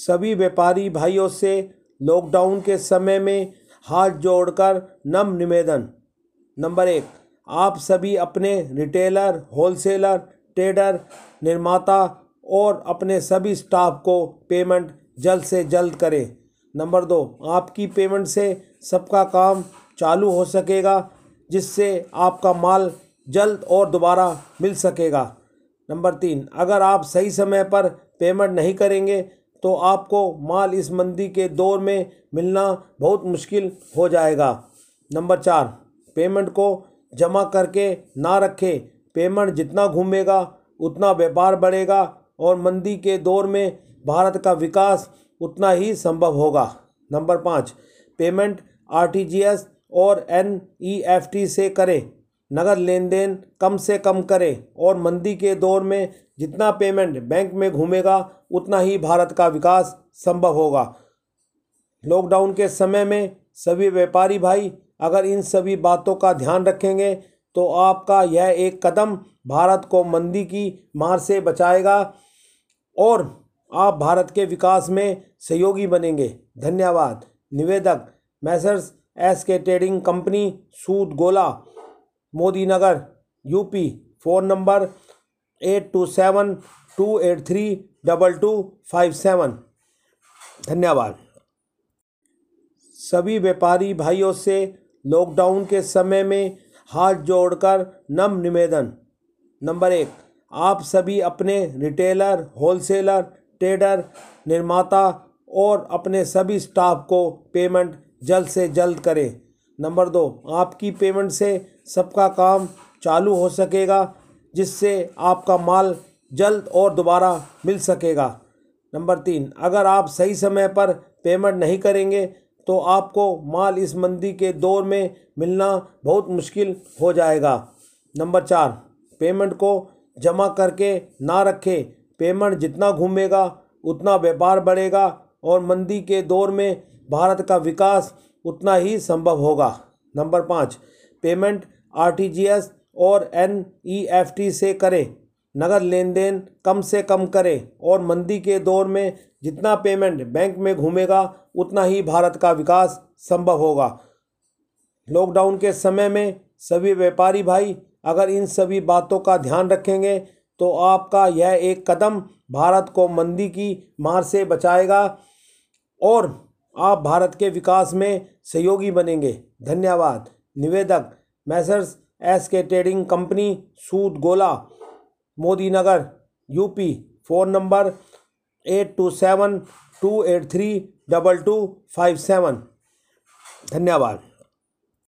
सभी व्यापारी भाइयों से लॉकडाउन के समय में हाथ जोड़कर नम निवेदन। नंबर एक, आप सभी अपने रिटेलर होलसेलर ट्रेडर निर्माता और अपने सभी स्टाफ को पेमेंट जल्द से जल्द करें। नंबर दो, आपकी पेमेंट से सबका काम चालू हो सकेगा, जिससे आपका माल जल्द और दोबारा मिल सकेगा। नंबर तीन, अगर आप सही समय पर पेमेंट नहीं करेंगे तो आपको माल इस मंदी के दौर में मिलना बहुत मुश्किल हो जाएगा। नंबर चार, पेमेंट को जमा करके ना रखें। पेमेंट जितना घूमेगा, उतना व्यापार बढ़ेगा और मंदी के दौर में भारत का विकास उतना ही संभव होगा। नंबर पाँच, पेमेंट आरटीजीएस और एनईएफटी से करें। नगद लेन देन कम से कम करें और मंदी के दौर में जितना पेमेंट बैंक में घूमेगा, उतना ही भारत का विकास संभव होगा। लॉकडाउन के समय में सभी व्यापारी भाई, अगर इन सभी बातों का ध्यान रखेंगे तो आपका यह एक कदम भारत को मंदी की मार से बचाएगा और आप भारत के विकास में सहयोगी बनेंगे। धन्यवाद। निवेदक messrs S K trading company Sood Gola. Modi Nagar UP, phone number eight two seven two eight three double two five seven. धन्यवाद। सभी व्यापारी भाइयों से लॉकडाउन के समय में हाथ जोड़कर नम निवेदन। नंबर एक, आप सभी अपने रिटेलर, होलसेलर, ट्रेडर, निर्माता और अपने सभी स्टाफ को पेमेंट जल्द से जल्द करें। नंबर दो, आपकी पेमेंट से सबका काम चालू हो सकेगा, जिससे आपका माल जल्द और दोबारा मिल सकेगा। नंबर तीन, अगर आप सही समय पर पेमेंट नहीं करेंगे तो आपको माल इस मंदी के दौर में मिलना बहुत मुश्किल हो जाएगा। नंबर चार पेमेंट को जमा करके ना रखें। पेमेंट जितना घूमेगा, उतना व्यापार बढ़ेगा और मंदी के दौर में भारत का विकास उतना ही संभव होगा। नंबर पाँच, पेमेंट आरटीजीएस और एनईएफटी से करें। नगद लेन देन कम से कम करें और मंदी के दौर में जितना पेमेंट बैंक में घूमेगा, उतना ही भारत का विकास संभव होगा। लॉकडाउन के समय में सभी व्यापारी भाई, अगर इन सभी बातों का ध्यान रखेंगे तो आपका यह एक कदम भारत को मंदी की मार से बचाएगा और आप भारत के विकास में सहयोगी बनेंगे। धन्यवाद। निवेदक, messrs S K trading company, Sood Gola Modi Nagar UP. Phone number eight two seven two eight three double two five seven. धन्यवाद।